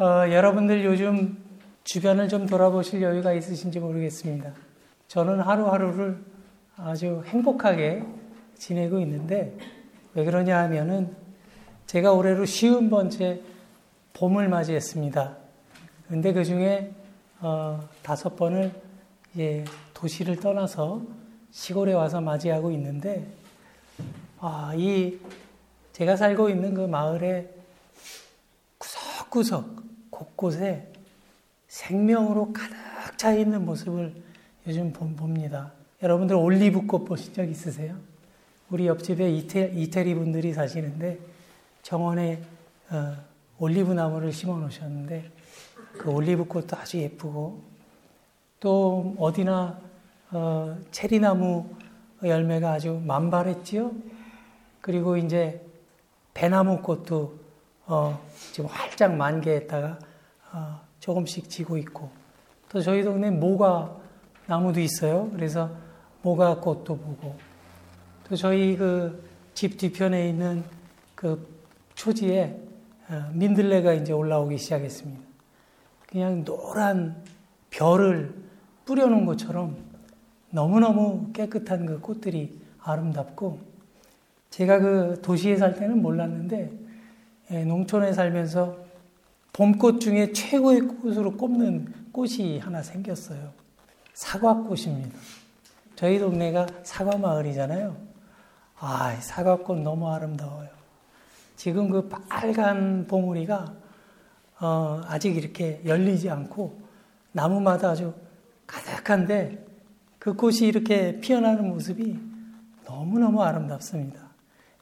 어, 여러분들 요즘 주변을 좀 돌아보실 여유가 있으신지 모르겠습니다. 저는 하루하루를 아주 행복하게 지내고 있는데 왜 그러냐 하면은 제가 올해로 쉬운 번째 봄을 맞이했습니다. 근데 그 중에 어, 다섯 번을 이제 도시를 떠나서 시골에 와서 맞이하고 있는데 아, 이 제가 살고 있는 그 마을에 구석구석 곳곳에 생명으로 가득 차 있는 모습을 요즘 봅니다. 여러분들 올리브꽃 보신 적 있으세요? 우리 옆집에 이태, 이태리 분들이 사시는데 정원에 어, 올리브 나무를 심어 놓으셨는데 그 올리브 꽃도 아주 예쁘고 또 어디나 어, 체리나무 열매가 아주 만발했지요. 그리고 이제 배나무 꽃도 어, 지금 활짝 만개했다가 어, 조금씩 지고 있고 또 저희 동네 모가 나무도 있어요. 그래서 모가 꽃도 보고 또 저희 그 집 뒤편에 있는 그 초지에 어, 민들레가 이제 올라오기 시작했습니다. 그냥 노란 별을 뿌려놓은 것처럼 너무너무 깨끗한 그 꽃들이 아름답고 제가 그 도시에 살 때는 몰랐는데 예, 농촌에 살면서 봄꽃 중에 최고의 꽃으로 꼽는 꽃이 하나 생겼어요. 사과꽃입니다. 저희 동네가 사과 마을이잖아요. 아, 사과꽃 너무 아름다워요. 지금 그 빨간 봉우리가 어, 아직 이렇게 열리지 않고 나무마다 아주 가득한데 그 꽃이 이렇게 피어나는 모습이 너무너무 아름답습니다.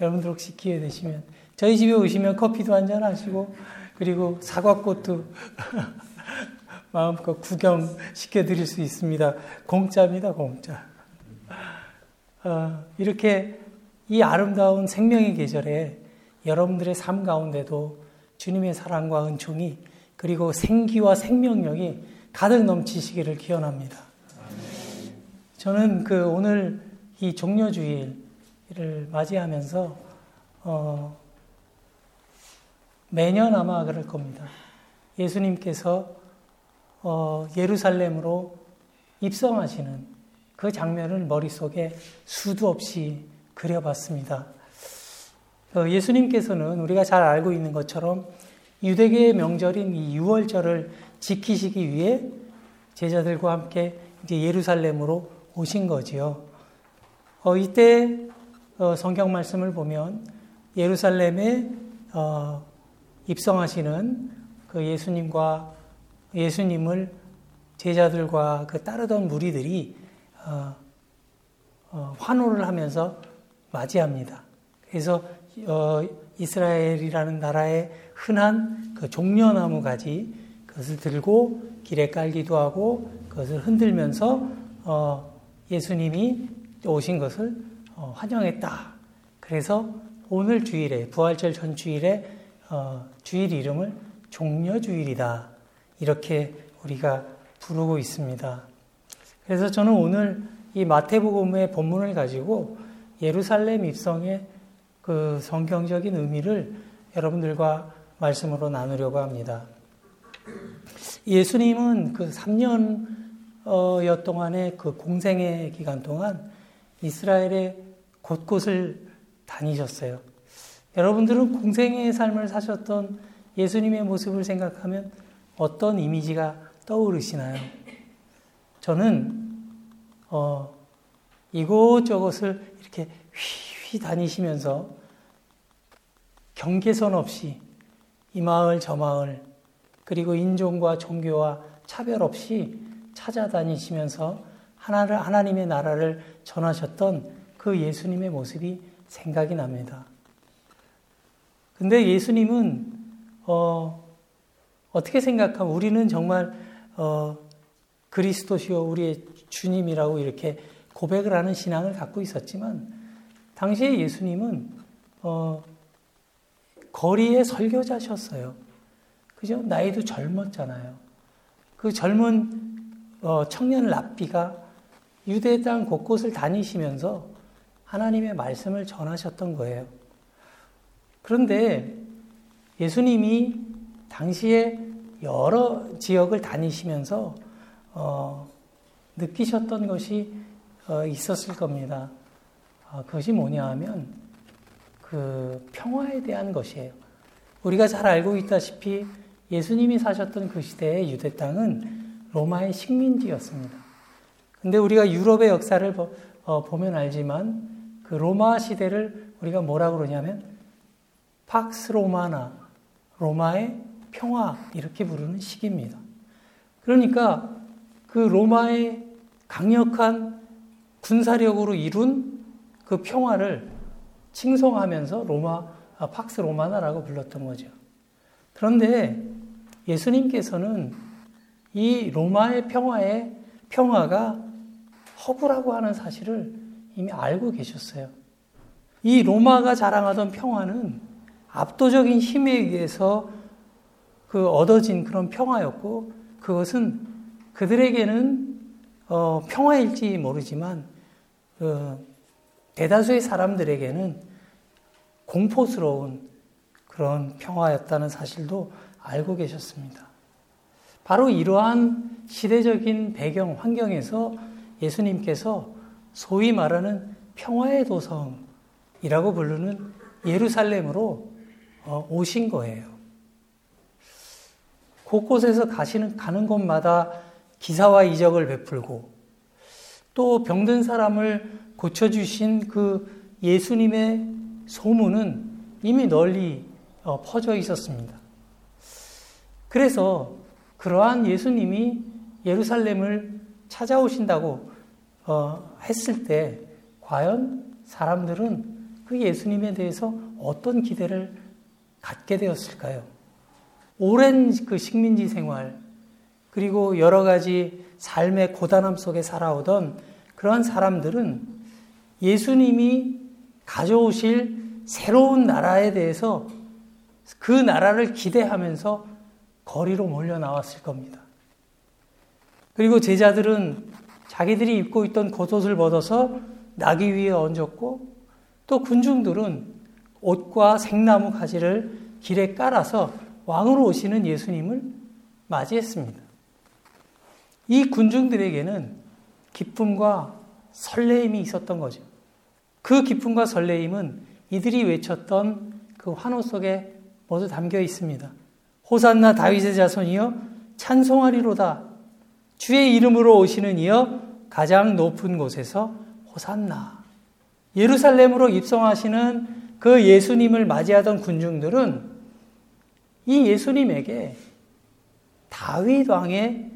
여러분들 혹시 기회 되시면 저희 집에 오시면 커피도 한 잔 하시고 그리고 사과꽃도 마음껏 구경시켜 드릴 수 있습니다. 공짜입니다, 공짜. 어, 이렇게 이 아름다운 생명의 계절에 여러분들의 삶 가운데도 주님의 사랑과 은총이 그리고 생기와 생명력이 가득 넘치시기를 기원합니다. 저는 그 오늘 이 종료주일을 맞이하면서 어, 매년 아마 그럴 겁니다. 예수님께서 어, 예루살렘으로 입성하시는 그 장면을 머릿속에 수도 없이 그려봤습니다. 어, 예수님께서는 우리가 잘 알고 있는 것처럼 유대계의 명절인 이 유월절을 지키시기 위해 제자들과 함께 이제 예루살렘으로 오신 거지요. 어, 이때 어, 성경 말씀을 보면 예루살렘에 어, 입성하시는 그 예수님과 예수님을 제자들과 그 따르던 무리들이 어, 어, 환호를 하면서 맞이합니다. 그래서 어, 이스라엘이라는 나라의 흔한 그 종려나무 가지 그것을 들고 길에 깔기도 하고 그것을 흔들면서 어, 예수님이 오신 것을 어, 환영했다. 그래서 오늘 주일에 부활절 전 주일에 어, 주일 이름을 종려주일이다. 이렇게 우리가 부르고 있습니다. 그래서 저는 오늘 이 마태복음의 본문을 가지고 예루살렘 입성의 그 성경적인 의미를 여러분들과 말씀으로 나누려고 합니다. 예수님은 그 3년여 동안의 그 공생의 기간 동안 이스라엘의 곳곳을 다니셨어요. 여러분들은 공생의 삶을 사셨던 예수님의 모습을 생각하면 어떤 이미지가 떠오르시나요? 저는 어, 이곳저곳을 이렇게 휘휘 다니시면서 경계선 없이 이 마을 저 마을 그리고 인종과 종교와 차별 없이 찾아다니시면서 하나를 하나님의 나라를 전하셨던 그 예수님의 모습이 생각이 납니다. 근데 예수님은 어, 어떻게 생각하면 우리는 정말 어, 그리스도시요 우리의 주님이라고 이렇게 고백을 하는 신앙을 갖고 있었지만 당시에 예수님은 어, 거리의 설교자셨어요. 그죠? 나이도 젊었잖아요. 그 젊은 어, 청년 랍비가 유대 땅 곳곳을 다니시면서 하나님의 말씀을 전하셨던 거예요. 그런데 예수님이 당시에 여러 지역을 다니시면서 어, 느끼셨던 것이 어, 있었을 겁니다. 어, 그것이 뭐냐 하면 그 평화에 대한 것이에요. 우리가 잘 알고 있다시피 예수님이 사셨던 그 시대의 유대 땅은 로마의 식민지였습니다. 근데 우리가 유럽의 역사를 어, 보면 알지만 그 로마 시대를 우리가 뭐라고 그러냐면 팍스 로마나 로마의 평화 이렇게 부르는 시기입니다. 그러니까 그 로마의 강력한 군사력으로 이룬 그 평화를 칭송하면서 로마 아, 팍스 로마나라고 불렀던 거죠. 그런데 예수님께서는 이 로마의 평화의 평화가 허구라고 하는 사실을 이미 알고 계셨어요. 이 로마가 자랑하던 평화는 압도적인 힘에 의해서 그 얻어진 그런 평화였고 그것은 그들에게는 어, 평화일지 모르지만 그 대다수의 사람들에게는 공포스러운 그런 평화였다는 사실도 알고 계셨습니다. 바로 이러한 시대적인 배경, 환경에서 예수님께서 소위 말하는 평화의 도성이라고 부르는 예루살렘으로 어, 오신 거예요. 곳곳에서 가시는, 가는 곳마다 기사와 이적을 베풀고 또 병든 사람을 고쳐주신 그 예수님의 소문은 이미 널리 어, 퍼져 있었습니다. 그래서 그러한 예수님이 예루살렘을 찾아오신다고 어, 했을 때 과연 사람들은 그 예수님에 대해서 어떤 기대를 갖게 되었을까요? 오랜 그 식민지 생활, 그리고 여러 가지 삶의 고단함 속에 살아오던 그런 사람들은 예수님이 가져오실 새로운 나라에 대해서 그 나라를 기대하면서 거리로 몰려 나왔을 겁니다. 그리고 제자들은 자기들이 입고 있던 겉옷을 벗어서 나귀 위에 얹었고 또 군중들은 옷과 생나무 가지를 길에 깔아서 왕으로 오시는 예수님을 맞이했습니다. 이 군중들에게는 기쁨과 설레임이 있었던 거죠. 그 기쁨과 설레임은 이들이 외쳤던 그 환호 속에 모두 담겨 있습니다. 호산나 다윗의 자손이여 찬송하리로다. 주의 이름으로 오시는 이여 가장 높은 곳에서 호산나. 예루살렘으로 입성하시는 그 예수님을 맞이하던 군중들은 이 예수님에게 다윗 왕의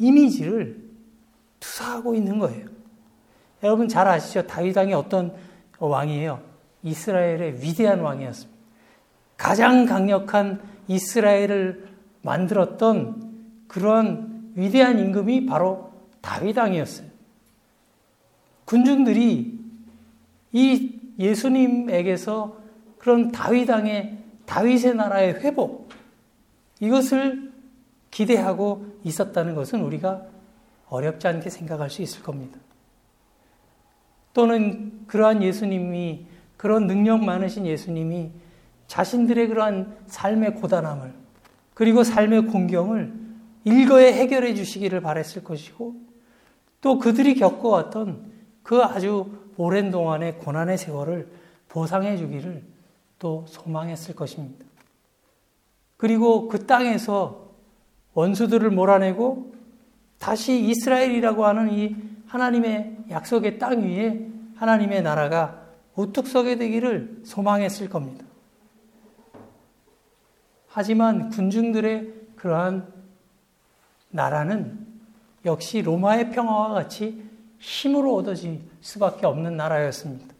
이미지를 투사하고 있는 거예요. 여러분 잘 아시죠? 다윗 왕이 어떤 왕이에요? 이스라엘의 위대한 왕이었습니다. 가장 강력한 이스라엘을 만들었던 그런 위대한 임금이 바로 다윗 왕이었어요. 군중들이 이 예수님에게서 그런 다윗 왕의 다윗의 나라의 회복 이것을 기대하고 있었다는 것은 우리가 어렵지 않게 생각할 수 있을 겁니다. 또는 그러한 예수님이 그런 능력 많으신 예수님이 자신들의 그러한 삶의 고단함을 그리고 삶의 공경을 일거에 해결해 주시기를 바랬을 것이고 또 그들이 겪어왔던 그 아주 오랜 동안의 고난의 세월을 보상해 주기를 또 소망했을 것입니다. 그리고 그 땅에서 원수들을 몰아내고 다시 이스라엘이라고 하는 이 하나님의 약속의 땅 위에 하나님의 나라가 우뚝 서게 되기를 소망했을 겁니다. 하지만 군중들의 그러한 나라는 역시 로마의 평화와 같이 힘으로 얻어질 수밖에 없는 나라였습니다.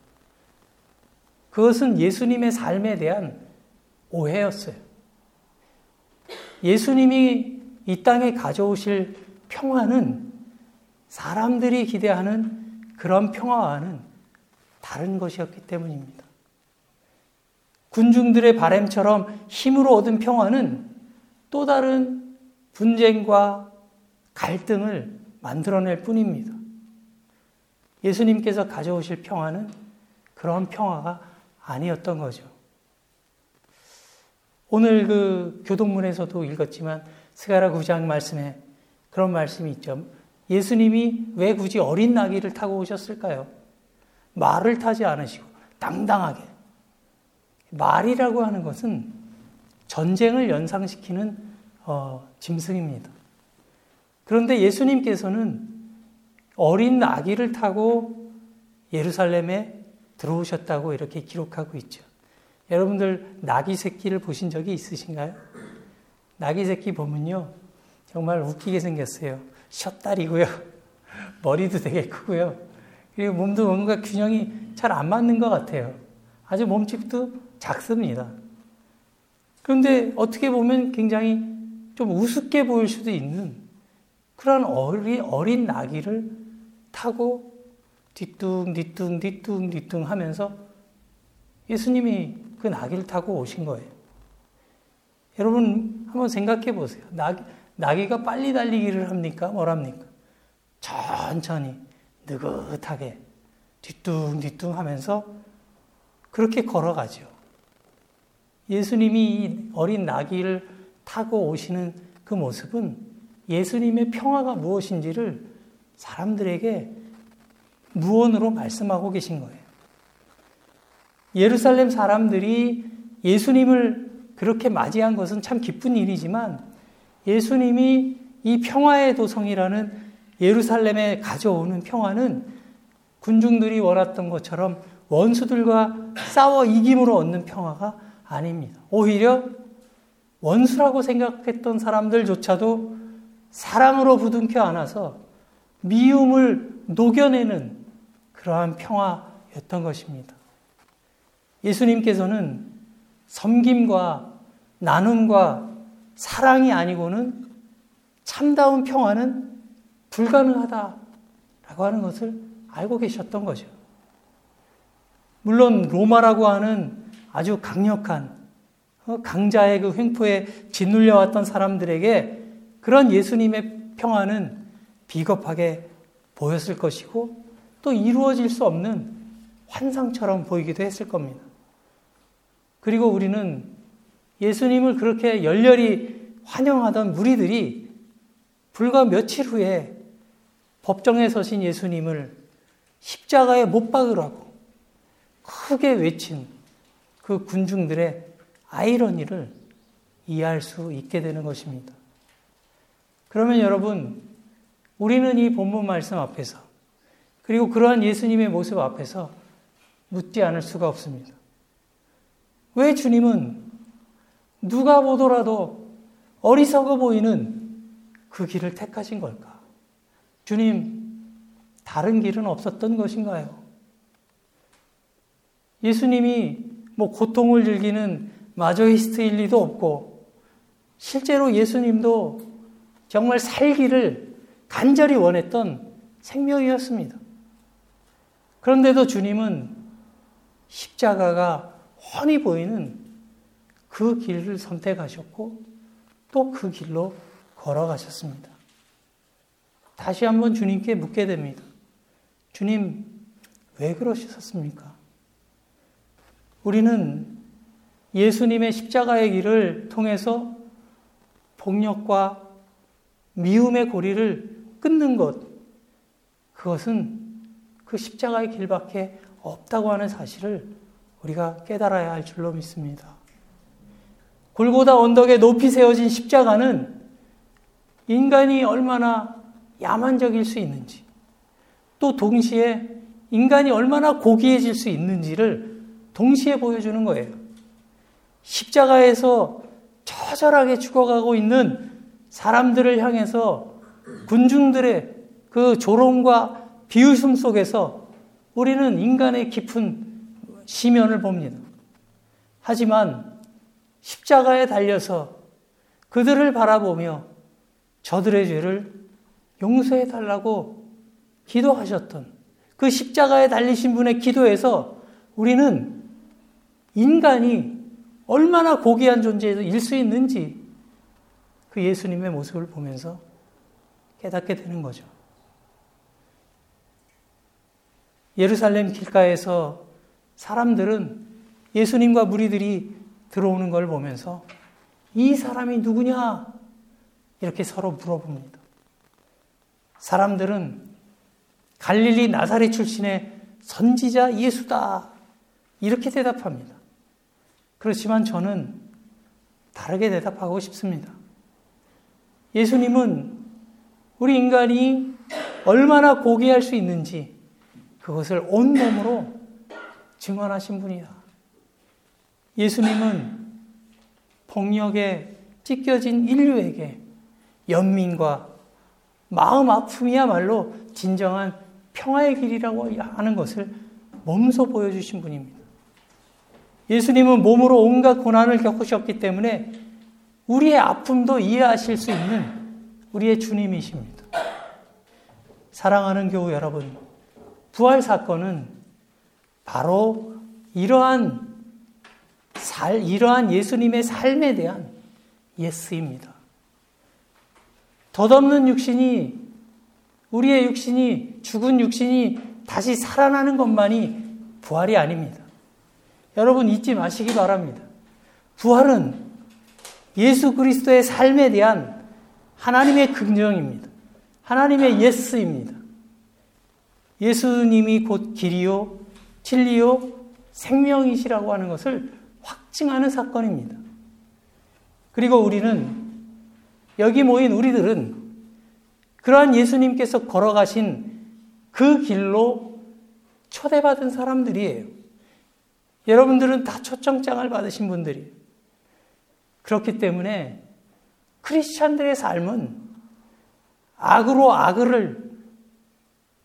그것은 예수님의 삶에 대한 오해였어요. 예수님이 이 땅에 가져오실 평화는 사람들이 기대하는 그런 평화와는 다른 것이었기 때문입니다. 군중들의 바램처럼 힘으로 얻은 평화는 또 다른 분쟁과 갈등을 만들어낼 뿐입니다. 예수님께서 가져오실 평화는 그런 평화가 아니었던 거죠. 오늘 그 교동문에서도 읽었지만 스가라 9장 말씀에 그런 말씀이 있죠. 예수님이 왜 굳이 어린 나귀를 타고 오셨을까요? 말을 타지 않으시고 당당하게. 말이라고 하는 것은 전쟁을 연상시키는 어, 짐승입니다. 그런데 예수님께서는 어린 나귀를 타고 예루살렘에 들어오셨다고 이렇게 기록하고 있죠. 여러분들 나귀 새끼를 보신 적이 있으신가요? 나귀 새끼 보면요. 정말 웃기게 생겼어요. 셔다리고요. 머리도 되게 크고요. 그리고 몸도 뭔가 균형이 잘 안 맞는 것 같아요. 아주 몸집도 작습니다. 그런데 어떻게 보면 굉장히 좀 우습게 보일 수도 있는 그런 어린, 어린 나귀를 타고 뒤뚱, 뒤뚱, 뒤뚱, 뒤뚱 하면서 예수님이 그 나귀를 타고 오신 거예요. 여러분 한번 생각해 보세요. 나귀, 나귀가 빨리 달리기를 합니까? 뭐랍니까? 천천히 느긋하게 뒤뚱뒤뚱 하면서 그렇게 걸어가죠. 예수님이 어린 나귀를 타고 오시는 그 모습은 예수님의 평화가 무엇인지를 사람들에게 무언으로 말씀하고 계신 거예요. 예루살렘 사람들이 예수님을 그렇게 맞이한 것은 참 기쁜 일이지만 예수님이 이 평화의 도성이라는 예루살렘에 가져오는 평화는 군중들이 원했던 것처럼 원수들과 싸워 이김으로 얻는 평화가 아닙니다. 오히려 원수라고 생각했던 사람들조차도 사랑으로 부둥켜 안아서 미움을 녹여내는 그러한 평화였던 것입니다. 예수님께서는 섬김과 나눔과 사랑이 아니고는 참다운 평화는 불가능하다라고 하는 것을 알고 계셨던 거죠. 물론 로마라고 하는 아주 강력한 어, 강자의 그 횡포에 짓눌려왔던 사람들에게 그런 예수님의 평화는 비겁하게 보였을 것이고 또 이루어질 수 없는 환상처럼 보이기도 했을 겁니다. 그리고 우리는 예수님을 그렇게 열렬히 환영하던 무리들이 불과 며칠 후에 법정에 서신 예수님을 십자가에 못 박으라고 크게 외친 그 군중들의 아이러니를 이해할 수 있게 되는 것입니다. 그러면 여러분, 우리는 이 본문 말씀 앞에서 그리고 그러한 예수님의 모습 앞에서 묻지 않을 수가 없습니다. 왜 주님은 누가 보더라도 어리석어 보이는 그 길을 택하신 걸까? 주님, 다른 길은 없었던 것인가요? 예수님이 뭐 고통을 즐기는 마저히스트일 리도 없고, 실제로 예수님도 정말 살기를 간절히 원했던 생명이었습니다. 그런데도 주님은 십자가가 훤히 보이는 그 길을 선택하셨고 또 그 길로 걸어가셨습니다. 다시 한번 주님께 묻게 됩니다. 주님, 왜 그러셨습니까? 우리는 예수님의 십자가의 길을 통해서 폭력과 미움의 고리를 끊는 것, 그것은 그 십자가의 길밖에 없다고 하는 사실을 우리가 깨달아야 할 줄로 믿습니다. 골고다 언덕에 높이 세워진 십자가는 인간이 얼마나 야만적일 수 있는지, 또 동시에 인간이 얼마나 고귀해질 수 있는지를 동시에 보여주는 거예요. 십자가에서 처절하게 죽어가고 있는 사람들을 향해서 군중들의 그 조롱과 비웃음 속에서 우리는 인간의 깊은 시면을 봅니다. 하지만 십자가에 달려서 그들을 바라보며 저들의 죄를 용서해 달라고 기도하셨던 그 십자가에 달리신 분의 기도에서 우리는 인간이 얼마나 고귀한 존재일 수 있는지 그 예수님의 모습을 보면서 깨닫게 되는 거죠. 예루살렘 길가에서 사람들은 예수님과 무리들이 들어오는 걸 보면서 이 사람이 누구냐? 이렇게 서로 물어봅니다. 사람들은 갈릴리 나사렛 출신의 선지자 예수다. 이렇게 대답합니다. 그렇지만 저는 다르게 대답하고 싶습니다. 예수님은 우리 인간이 얼마나 고귀할 수 있는지 그것을 온 몸으로 증언하신 분이다. 예수님은 폭력에 찢겨진 인류에게 연민과 마음 아픔이야말로 진정한 평화의 길이라고 하는 것을 몸소 보여주신 분입니다. 예수님은 몸으로 온갖 고난을 겪으셨기 때문에 우리의 아픔도 이해하실 수 있는 우리의 주님이십니다. 사랑하는 교우 여러분, 부활 사건은 바로 이러한 살, 이러한 예수님의 삶에 대한 예스입니다. 덧없는 육신이 우리의 육신이 죽은 육신이 다시 살아나는 것만이 부활이 아닙니다. 여러분 잊지 마시기 바랍니다. 부활은 예수 그리스도의 삶에 대한 하나님의 긍정입니다. 하나님의 예스입니다. 예수님이 곧 길이요, 진리요, 생명이시라고 하는 것을 확증하는 사건입니다. 그리고 우리는 여기 모인 우리들은 그러한 예수님께서 걸어가신 그 길로 초대받은 사람들이에요. 여러분들은 다 초청장을 받으신 분들이에요. 그렇기 때문에 크리스찬들의 삶은 악으로 악을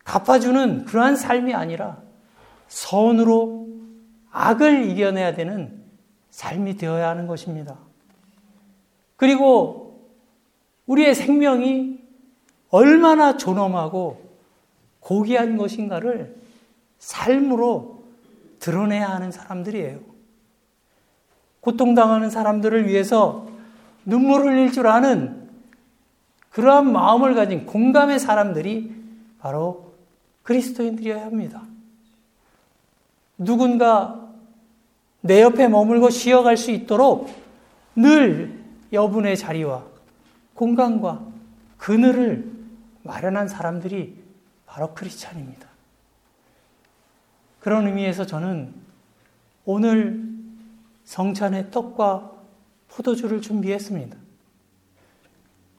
갚아주는 그러한 삶이 아니라 선으로 악을 이겨내야 되는 삶이 되어야 하는 것입니다. 그리고 우리의 생명이 얼마나 존엄하고 고귀한 것인가를 삶으로 드러내야 하는 사람들이에요. 고통당하는 사람들을 위해서 눈물을 흘릴 줄 아는 그러한 마음을 가진 공감의 사람들이 바로 그리스도인들이어야 합니다. 누군가 내 옆에 머물고 쉬어갈 수 있도록 늘 여분의 자리와 공간과 그늘을 마련한 사람들이 바로 크리스찬입니다. 그런 의미에서 저는 오늘 성찬의 떡과 포도주를 준비했습니다.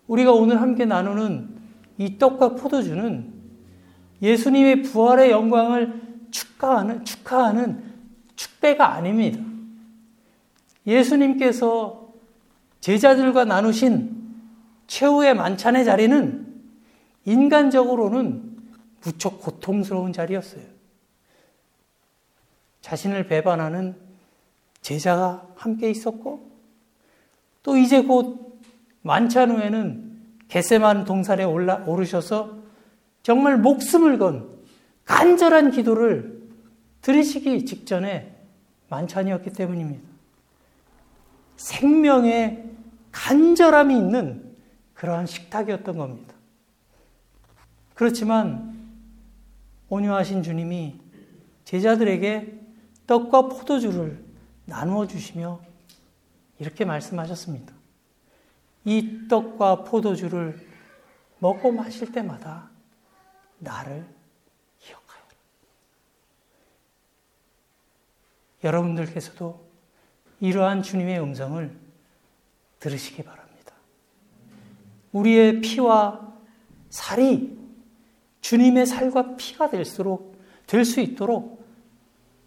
우리가 오늘 함께 나누는 이 떡과 포도주는 예수님의 부활의 영광을 축하하는, 축하하는 축배가 아닙니다. 예수님께서 제자들과 나누신 최후의 만찬의 자리는 인간적으로는 무척 고통스러운 자리였어요. 자신을 배반하는 제자가 함께 있었고, 또 이제 곧 만찬 후에는 겟세만 동산에 올라, 오르셔서 정말 목숨을 건 간절한 기도를 들으시기 직전에 만찬이었기 때문입니다. 생명의 간절함이 있는 그러한 식탁이었던 겁니다. 그렇지만 온유하신 주님이 제자들에게 떡과 포도주를 나누어 주시며 이렇게 말씀하셨습니다. 이 떡과 포도주를 먹고 마실 때마다 나를 기억하여 여러분들께서도 이러한 주님의 음성을 들으시기 바랍니다. 우리의 피와 살이 주님의 살과 피가 될수록 될 수 있도록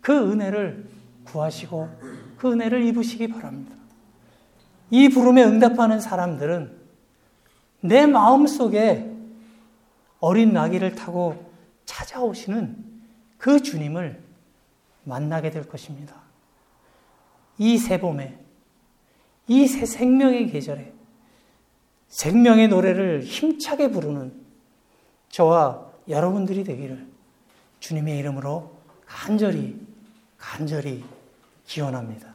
그 은혜를 구하시고 그 은혜를 입으시기 바랍니다. 이 부름에 응답하는 사람들은 내 마음 속에 어린 나귀를 타고 찾아오시는 그 주님을 만나게 될 것입니다. 이 새 봄에, 이 새 생명의 계절에 생명의 노래를 힘차게 부르는 저와 여러분들이 되기를 주님의 이름으로 간절히, 간절히 기원합니다.